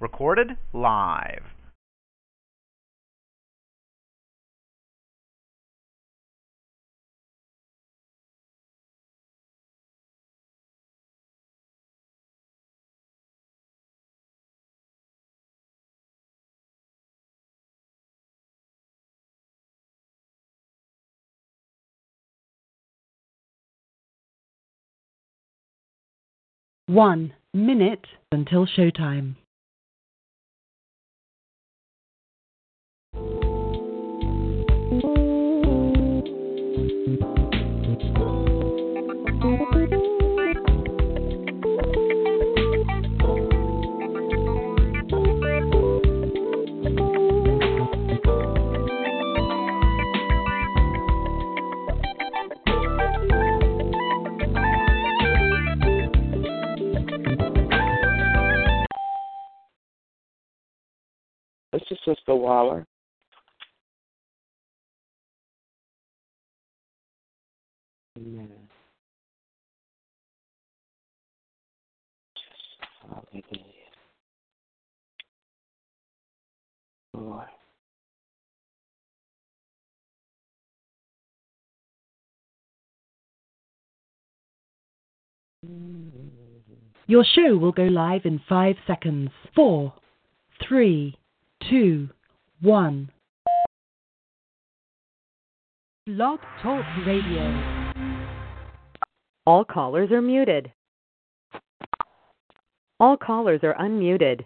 Recorded live. One minute until showtime. This is Sister Waller. Amen. Hallelujah. Lord. Your show will go live in five seconds. Four, three, two, one. Blog Talk Radio. All callers are muted. All callers are unmuted.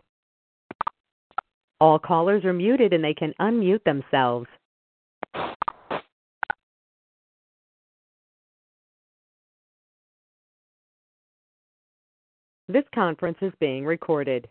All callers are muted and they can unmute themselves. This conference is being recorded.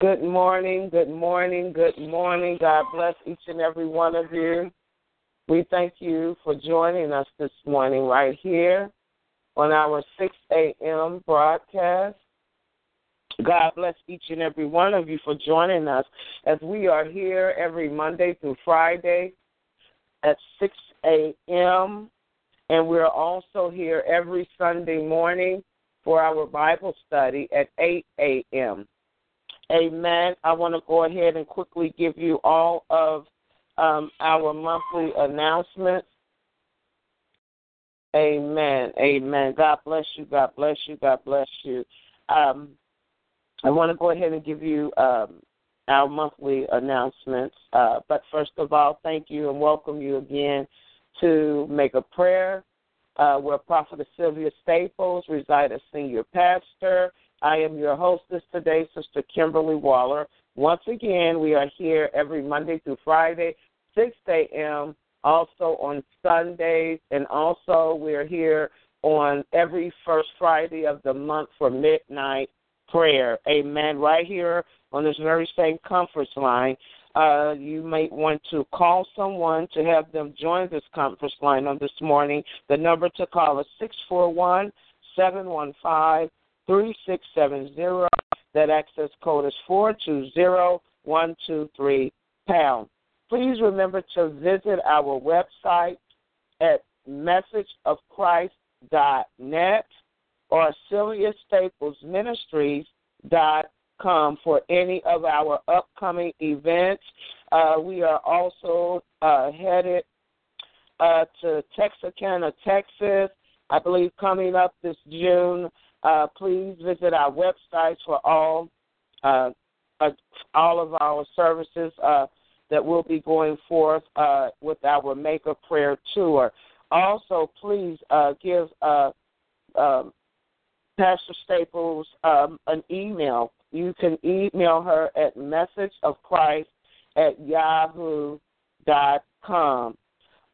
Good morning, good morning, good morning. God bless each and every one of you. We thank you for joining us this morning right here on our 6 a.m. broadcast. God bless each and every one of you for joining us as we are here every Monday through Friday at 6 a.m. And we're also here every Sunday morning for our Bible study at 8 a.m. Amen. I want to go ahead and quickly give you all of um, our monthly announcements. Amen. Amen. God bless you. God bless you. God bless you. Um, I want to go ahead and give you um, our monthly announcements. Uh, but first of all, thank you and welcome you again to Mega Prayer, uh, where Prophet Sylvia Staples resides as senior pastor. I am your hostess today, Sister Kimberly Waller. Once again, we are here every Monday through Friday, 6 a.m., also on Sundays, and also we're here on every first Friday of the month for midnight prayer. Amen. Right here on this very same conference line. uh, you might want to call someone to have them join this conference line on this morning. The number to call is six four one seven one five three six seven zero. That access code is four two zero one two three pound. Please remember to visit our website at messageofchrist.net or Sylvia Staples Ministries dot com for any of our upcoming events. Uh, we are also uh, headed uh, to Texarkana, Texas, I believe coming up this June. Uh, please visit our websites for all uh, uh, all of our services that will be going forth with our Mega Prayer tour. Also, please give um, Pastor Staples um, an email you can email her at messageofchrist at yahoo dot com.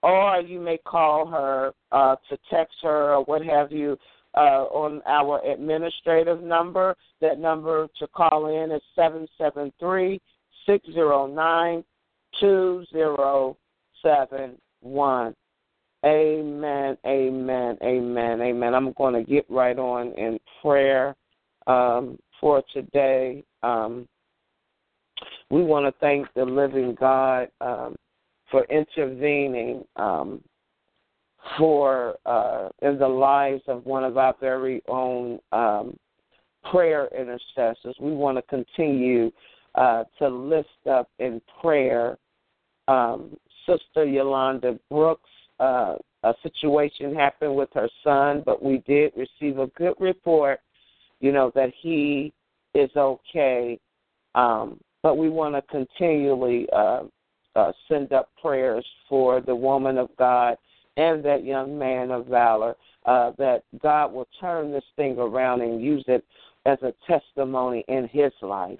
Or you may call her uh, to text her or what have you uh, on our administrative number. That number to call in is seven seven three six zero nine two zero seven one. Amen, amen, amen, amen. I'm going to get right on in prayer. Um, for today. Um, we want to thank the living God um, for intervening um, for uh, in the lives of one of our very own um, prayer intercessors. We want to continue uh, to lift up in prayer um, Sister Yolanda Brooks. Uh, a situation happened with her son, but we did receive a good report you know, that he is okay. Um, but we want to continually uh, uh, send up prayers for the woman of God and that young man of valor, uh, that God will turn this thing around and use it as a testimony in his life.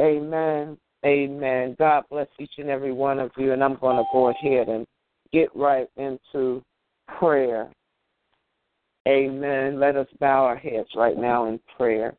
Amen. Amen. God bless each and every one of you, and I'm going to go ahead and get right into prayer. Amen. Let us bow our heads right now in prayer.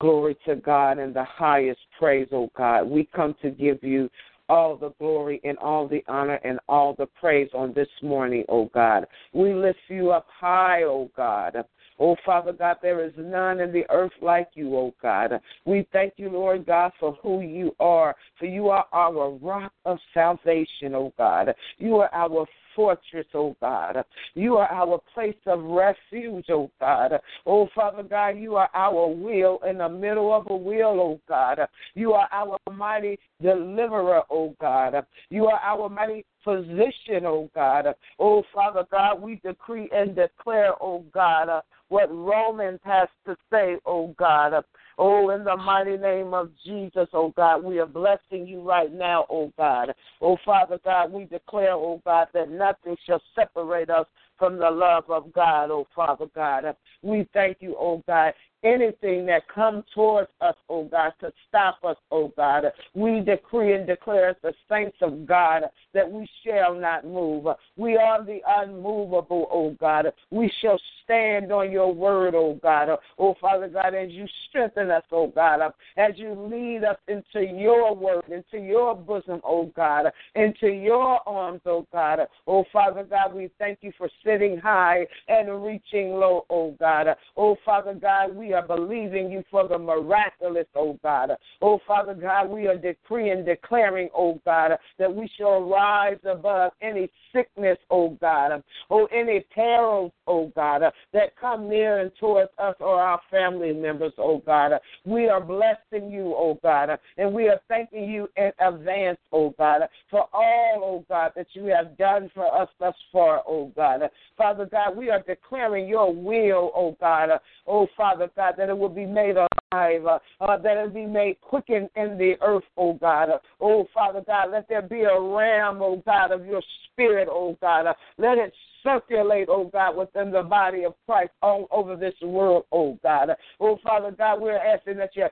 Glory to God and the highest praise, O oh God. We come to give you all the glory and all the honor and all the praise on this morning, O oh God. We lift you up high, O oh God. Oh, Father God, there is none in the earth like you, oh God. We thank you, Lord God, for who you are, for you are our rock of salvation, oh God. You are our fortress, oh God. You are our place of refuge, oh God. Oh Father God, you are our wheel in the middle of a wheel, oh God. You are our mighty deliverer, oh God. You are our mighty physician, oh God. Oh Father God, we decree and declare, oh God, what Romans has to say, oh God. Oh, in the mighty name of Jesus, oh God, we are blessing you right now, oh God. Oh, Father God, we declare, oh God, that nothing shall separate us from the love of God, oh Father God. We thank you, oh God, anything that comes towards us, oh God, to stop us, oh God. We decree and declare as the saints of God that we shall not move. We are the unmovable, oh God. We shall stand on your word, oh God. Oh Father God, as you strengthen us, oh God, as you lead us into your word, into your bosom, oh God, into your arms, oh God. Oh Father God, we thank you for sitting high and reaching low, oh God. Oh Father God, we are believing you for the miraculous, oh God. Oh Father God, we are decreeing, declaring, oh God, that we shall rise above any sickness, oh God, oh any perils, oh God, that come near and towards us or our family members, oh God. We are blessing you, oh God, and we are thanking you in advance, oh God, for all, oh God, that you have done for us thus far, oh God. Father God, we are declaring your will, oh God, oh Father God, that it will be made alive, uh, uh, that it be made quicken in the earth, oh God. oh Father God, let there be a ram, oh God, of your spirit, oh God. let it circulate, oh God, within the body of Christ all over this world, oh God. Oh Father God, we're asking that you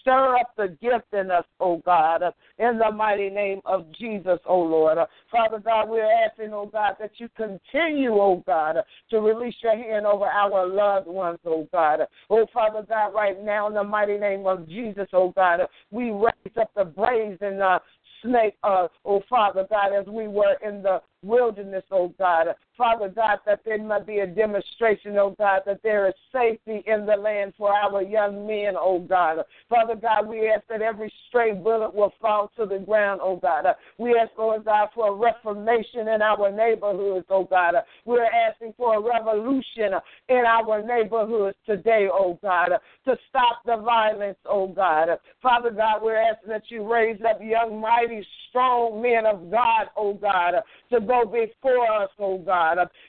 stir up the gift in us, oh God, in the mighty name of Jesus, oh Lord. Father God, we're asking, oh God, that you continue, oh God, to release your hand over our loved ones, oh God. Oh Father God, right now in the mighty name of Jesus, oh God, we raise up the brazen uh, snake, uh, oh Father God, as we were in the wilderness, oh God. Father God, that there might be a demonstration, oh God, that there is safety in the land for our young men, oh God. Father God, we ask that every stray bullet will fall to the ground, oh God. We ask, Lord God, for a reformation in our neighborhoods, oh God. We're asking for a revolution in our neighborhoods today, oh God, to stop the violence, oh God. Father God, we're asking that you raise up young, mighty, strong men of God, oh God, to go before us, oh God,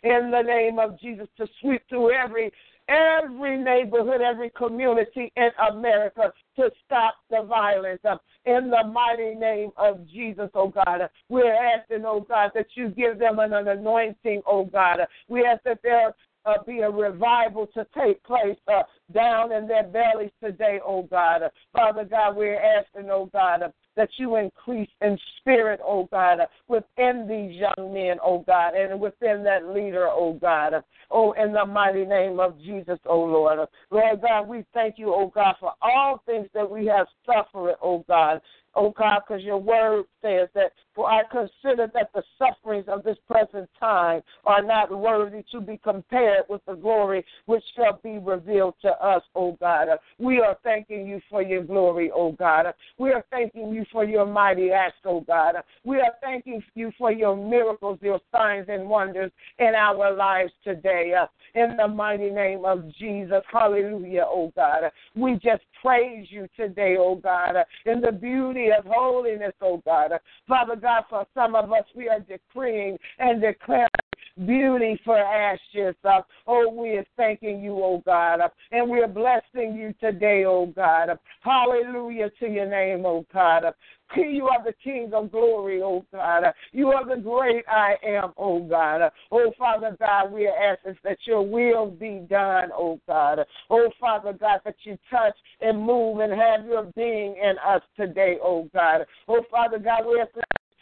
in the name of Jesus, to sweep through every every neighborhood, every community in America to stop the violence. In the mighty name of Jesus, oh God, we're asking, oh God, that you give them an anointing, oh God. We ask that there uh, be a revival to take place uh, down in their bellies today, oh God. Father God, we're asking, oh God, that you increase in spirit, oh God, within these young men, oh God, and within that leader, oh God. Oh, in the mighty name of Jesus, oh Lord. Lord God, we thank you, oh God, for all things that we have suffered, oh God oh God, because your word says that, for I consider that the sufferings of this present time are not worthy to be compared with the glory which shall be revealed to us, oh God. We are thanking you for your glory, oh God. We are thanking you for your mighty acts, oh God. We are thanking you for your miracles, your signs and wonders in our lives today. In the mighty name of Jesus. Hallelujah, oh God. We just praise you today, oh God, uh, in the beauty of holiness, oh God. Uh, Father God, for some of us, we are decreeing and declaring beauty for ashes. Uh, oh, we are thanking you, oh God, uh, and we are blessing you today, oh God. Uh, hallelujah to your name, oh God. Uh, you are the King of glory, oh God. You are the great I am, oh God. Oh Father God, we are asking that your will be done, oh God. Oh Father God, that you touch and move and have your being in us today, oh God. Oh Father God, we are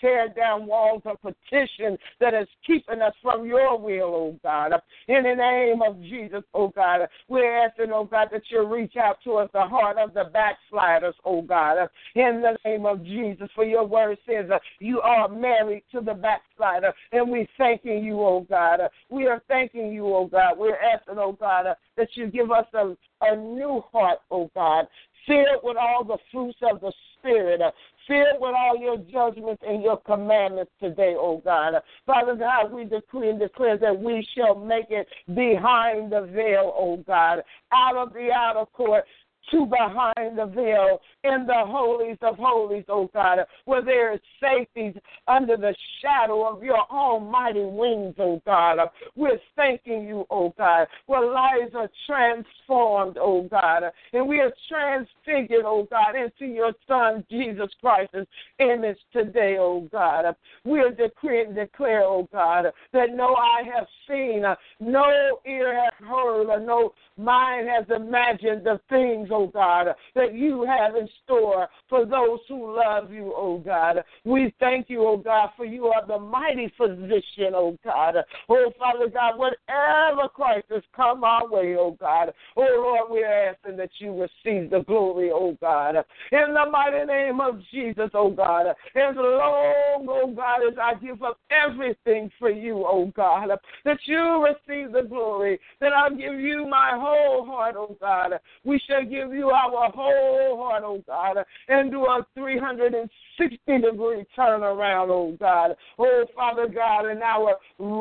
tear down walls of petition that is keeping us from your will, oh God. In the name of Jesus, oh God, we're asking, oh God, that you reach out to us, the heart of the backsliders, oh God. In the name of Jesus, for your word says uh, you are married to the backslider, and we're thanking you, oh God. We are thanking you, oh God. We're asking, oh God, uh, that you give us a, a new heart, oh God, filled with all the fruits of the Spirit, uh, filled with all your judgments and your commandments today, oh God. Father God, we decree and declare that we shall make it behind the veil, oh God, out of the outer court to behind the veil in the holies of holies, oh God, where there is safety under the shadow of your almighty wings, oh God. We're thanking you, oh God, where lives are transformed, oh God, and we are transfigured, oh God, into your Son, Jesus Christ's image today, oh God. We are decreeing and declare, oh God, that no eye has seen, no ear has heard, or no mind has imagined the things, oh God, that you have in store for those who love you, oh God. We thank you, oh God, for you are the mighty physician, oh God. Oh Father God, whatever crisis come our way, oh God. Oh Lord, we're asking that you receive the glory, oh God. In the mighty name of Jesus, oh God. As long, oh God, as I give up everything for you, oh God, that you receive the glory, that I'll give you my whole heart, oh God. We shall give you our whole heart, oh God, and do a 360 degree turnaround, oh God. Oh Father God, and our,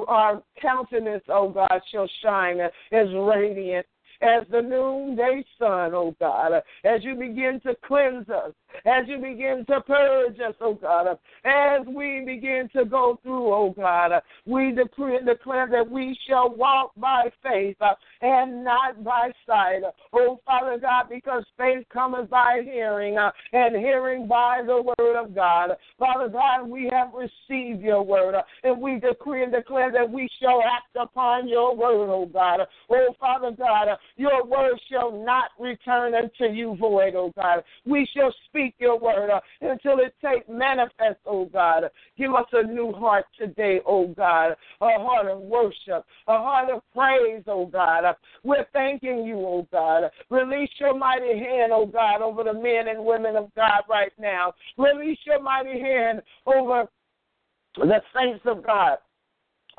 our countenance, oh God, shall shine as radiant as the noonday sun, oh God, as you begin to cleanse us, as you begin to purge us, oh God, as we begin to go through, oh God, we declare that we shall walk by faith uh, and not by sight. Uh, oh Father God, because faith cometh by hearing, uh, and hearing by the word of God. Father God, we have received your word, and we decree and declare that we shall act upon your word, oh God. Oh Father God, your word shall not return unto you void, oh God. We shall speak speak your word uh, until it take manifest, O God. Give us a new heart today, O God. A heart of worship, a heart of praise, O God. We're thanking you, O God. Release your mighty hand, O God, over the men and women of God right now. Release your mighty hand over the saints of God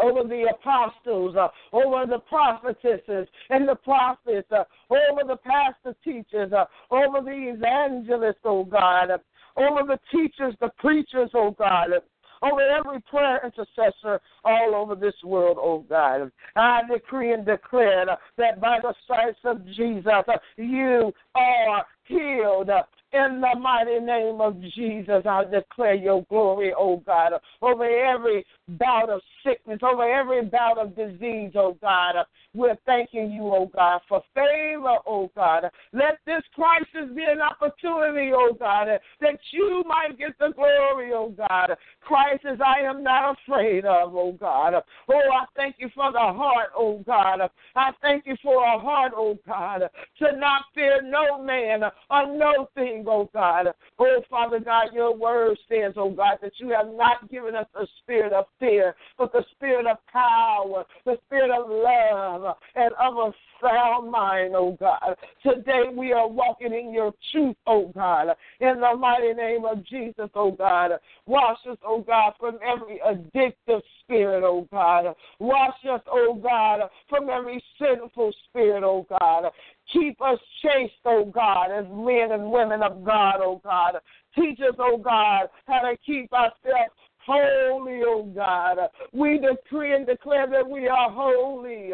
over the apostles, uh, over the prophetesses and the prophets, uh, over the pastor teachers, uh, over the evangelists, oh God, uh, over the teachers, the preachers, oh God. Uh, over every prayer intercessor all over this world, oh God. I decree and declare that by the stripes of Jesus, uh, you are healed in the mighty name of Jesus, I declare your glory, oh God, over every bout of sickness, over every bout of disease, oh God. We're thanking you, oh God, for favor, oh God. Let this crisis be an opportunity, oh God, that you might get the glory, oh God. Crisis I am not afraid of, oh God. Oh, I thank you for the heart, oh God. I thank you for a heart, oh God, to not fear no man or no thing oh God. Oh, Father God, your word says, oh God, that you have not given us a spirit of fear, but the spirit of power, the spirit of love, and of a sound mind, oh God. Today we are walking in your truth, oh God. In the mighty name of Jesus, oh God. Wash us, oh God, from every addictive spirit, oh God. Wash us, oh God, from every sinful spirit, oh God. Keep us chaste, oh God, as men and women of God, oh God. Teach us, oh God, how to keep ourselves holy, oh God. We decree and declare that we are holy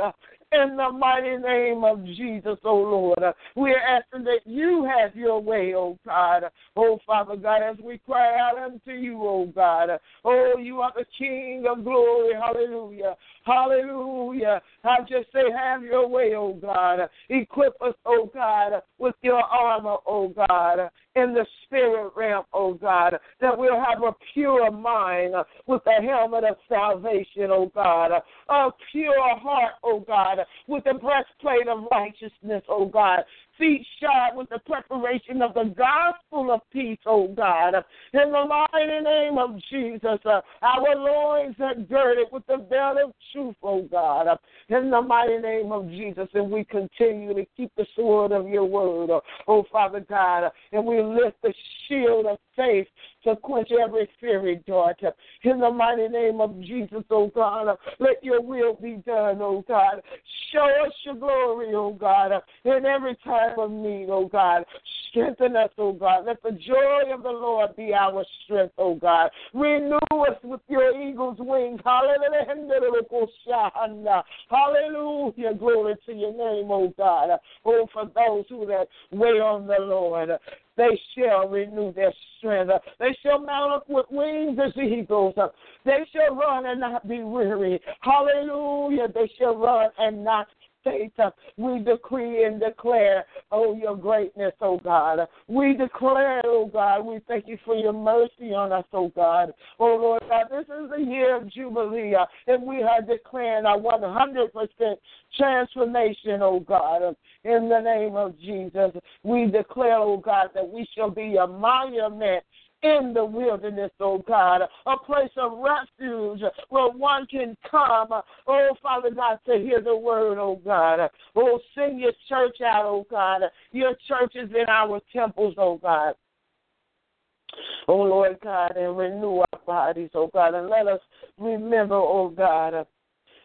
in the mighty name of Jesus, oh Lord. Uh, we are asking that you have your way, oh God. Oh Father God, as we cry out unto you, oh God. Oh, you are the King of glory. Hallelujah. Hallelujah. I just say, have your way, oh God. Equip us, oh God, with your armor, oh God, in the spirit realm, oh God, that we'll have a pure mind with the helmet of salvation, oh God, a pure heart, oh God, with the breastplate of righteousness, oh God, feet shod with the preparation of the gospel of peace, oh God. In the mighty name of Jesus, uh, our loins are girded with the belt of truth, oh God. In the mighty name of Jesus, and we continue to keep the sword of your word, oh Father God, and we lift the shield of faith to quench every fiery dart. In the mighty name of Jesus, oh God, let your will be done, oh God. Show us your glory, oh God, in every time of need, oh God. Strengthen us, O God. Let the joy of the Lord be our strength, O God. Renew us with your eagle's wings. Hallelujah. Hallelujah. Glory to your name, O God. Oh, for those who that wait on the Lord. They shall renew their strength. They shall mount up with wings as eagles. They shall run and not be weary. Hallelujah. They shall run and not We decree and declare, oh, your greatness, oh God. We declare, oh God, we thank you for your mercy on us, oh God. Oh Lord God, this is the year of Jubilee, uh, and we are declaring our 100% transformation, oh God. In the name of Jesus, we declare, oh God, that we shall be a monument in the wilderness, oh God, a place of refuge where one can come, oh Father God, to hear the word, oh God. Oh, send your church out, oh God. Your church is in our temples, oh God. Oh Lord God, and renew our bodies, oh God, and let us remember, oh God,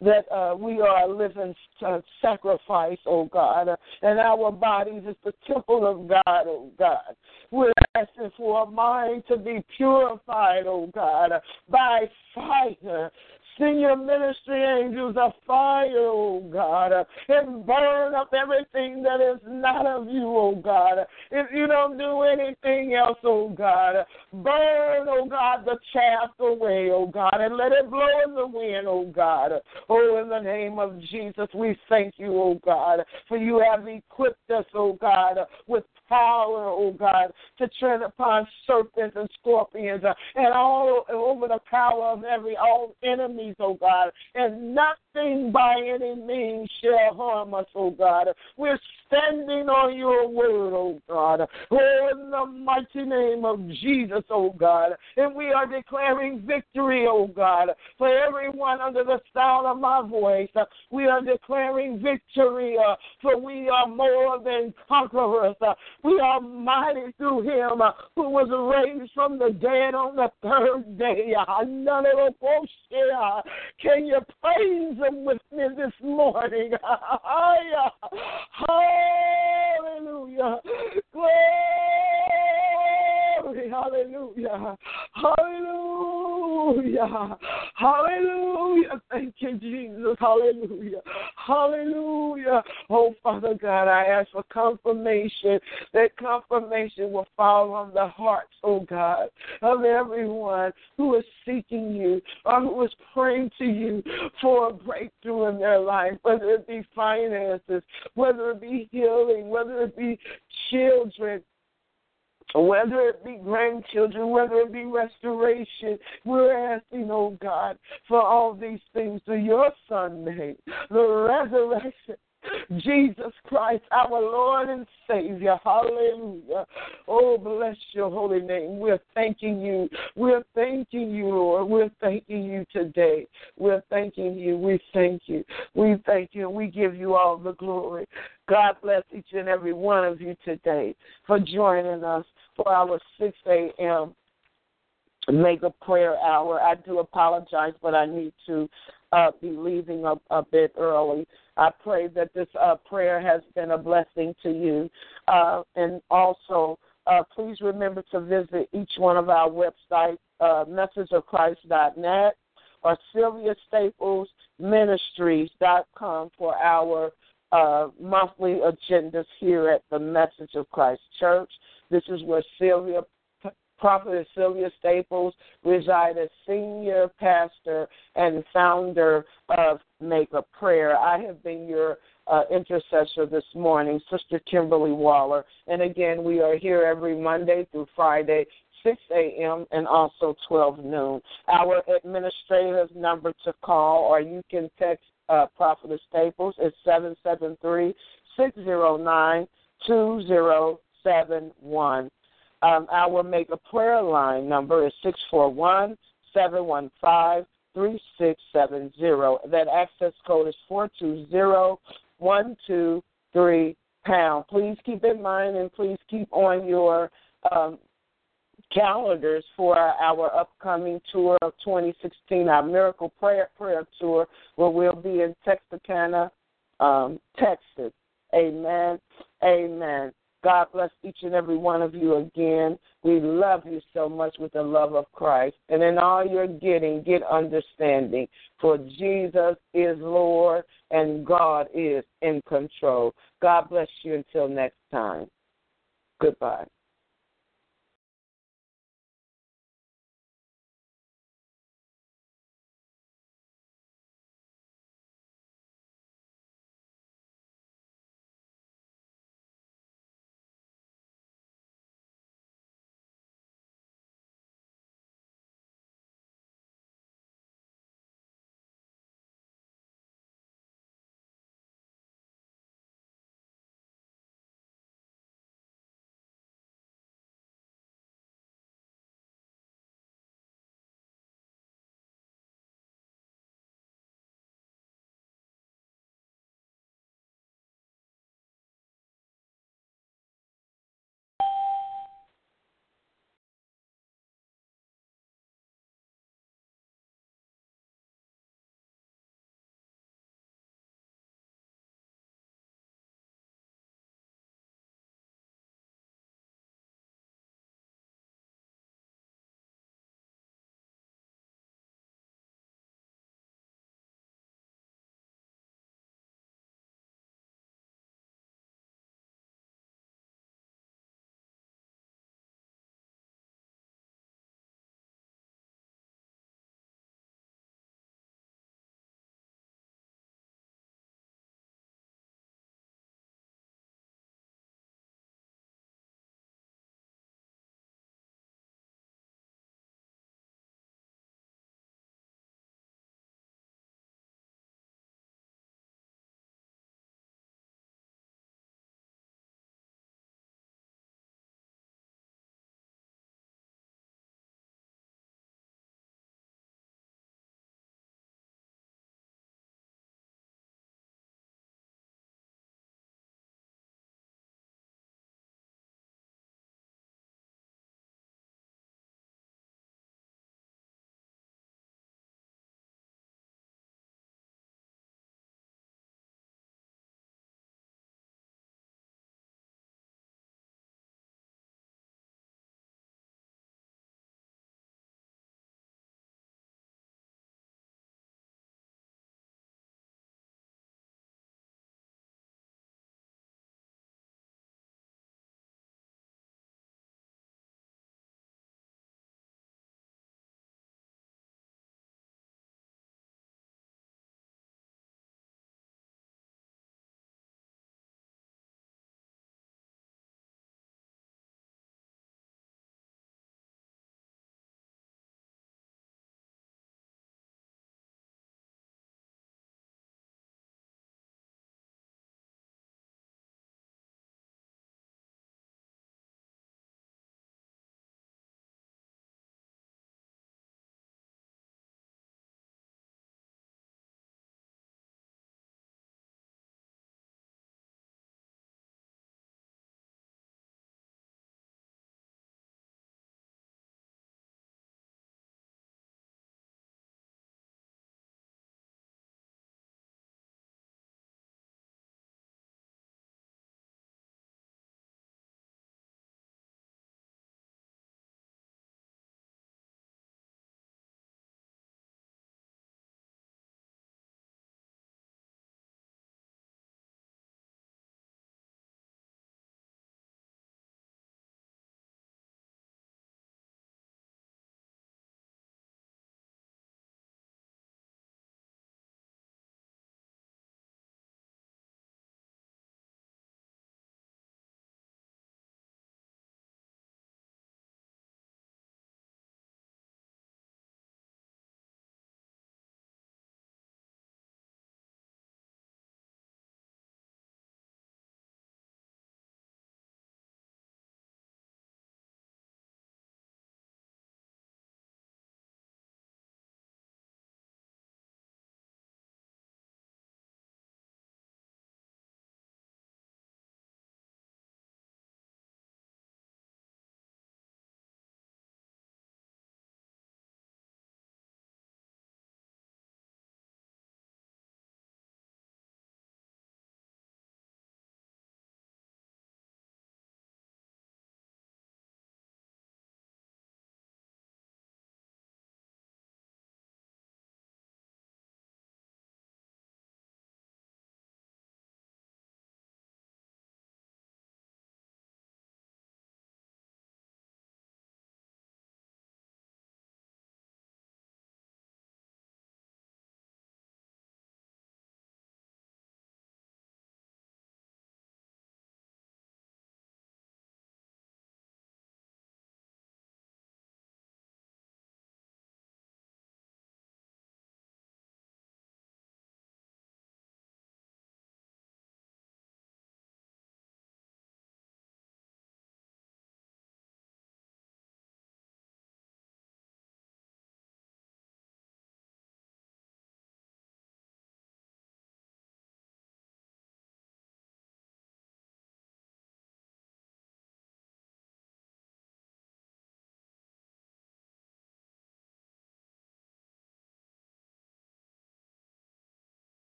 that uh, we are a living uh, sacrifice, oh God, and our bodies is the temple of God, oh God. We're asking for a mind to be purified, oh God, by fire Send your ministry angels of fire, oh God, and burn up everything that is not of you, oh God. If you don't do anything else, oh God, burn, oh God, the chaff away, oh God, and let it blow in the wind, oh God. Oh, in the name of Jesus, we thank you, oh God, for you have equipped us, oh God, with power, oh God, to tread upon serpents and scorpions uh, and all over the power of every all enemies, oh God, and nothing by any means shall harm us, oh God. We're standing on your word, oh God. Oh, in the mighty name of Jesus, oh God. And we are declaring victory, oh God, for everyone under the sound of my voice. We are declaring victory, uh, for we are more than conquerors. Uh, we are mighty through him uh, who was raised from the dead on the third day. Ah, of us uh, can you praise him with me this morning? Uh, hallelujah. Glory. Hallelujah. Hallelujah. Hallelujah. Thank you, Jesus. Hallelujah. Hallelujah. Oh, Father God, I ask for confirmation. That confirmation will fall on the hearts, oh God, of everyone who is seeking you or who is praying to you for a breakthrough in their life, whether it be finances, whether it be healing, whether it be children, whether it be grandchildren, whether it be restoration, we're asking, oh God, for all these things through your Son name, the resurrection Jesus Christ, our Lord and Savior. Hallelujah. Oh, bless your holy name. We're thanking you. We're thanking you, Lord. We're thanking you today. We're thanking you. We thank you. We thank you. We give you all the glory. God bless each and every one of you today for joining us for our 6 a.m. Mega prayer hour. I do apologize, but I need to uh, be leaving a, a bit early. I pray that this uh, prayer has been a blessing to you. Uh, and also, uh, please remember to visit each one of our websites, uh, messageofchrist.net or Sylvia Staples Ministries.com for our uh, monthly agendas here at the Message of Christ Church. This is where Sylvia Prophet Sylvia Staples reside as senior pastor and founder of Mega Prayer. I have been your uh, intercessor this morning, Sister Kimberly Waller. And again, we are here every Monday through Friday, 6 a.m. and also 12 noon. Our administrative number to call, or you can text uh, Prophet Staples, is 773 609 2071. Um, our a Prayer line number is 641 715 3670. That access code is 420123 pound. Please keep in mind and please keep on your um, calendars for our upcoming tour of 2016, our Miracle Prayer Prayer Tour, where we'll be in Texarkana, um, Texas. Amen. Amen. God bless each and every one of you again. We love you so much with the love of Christ. And in all you're getting, get understanding. For Jesus is Lord and God is in control. God bless you until next time. Goodbye.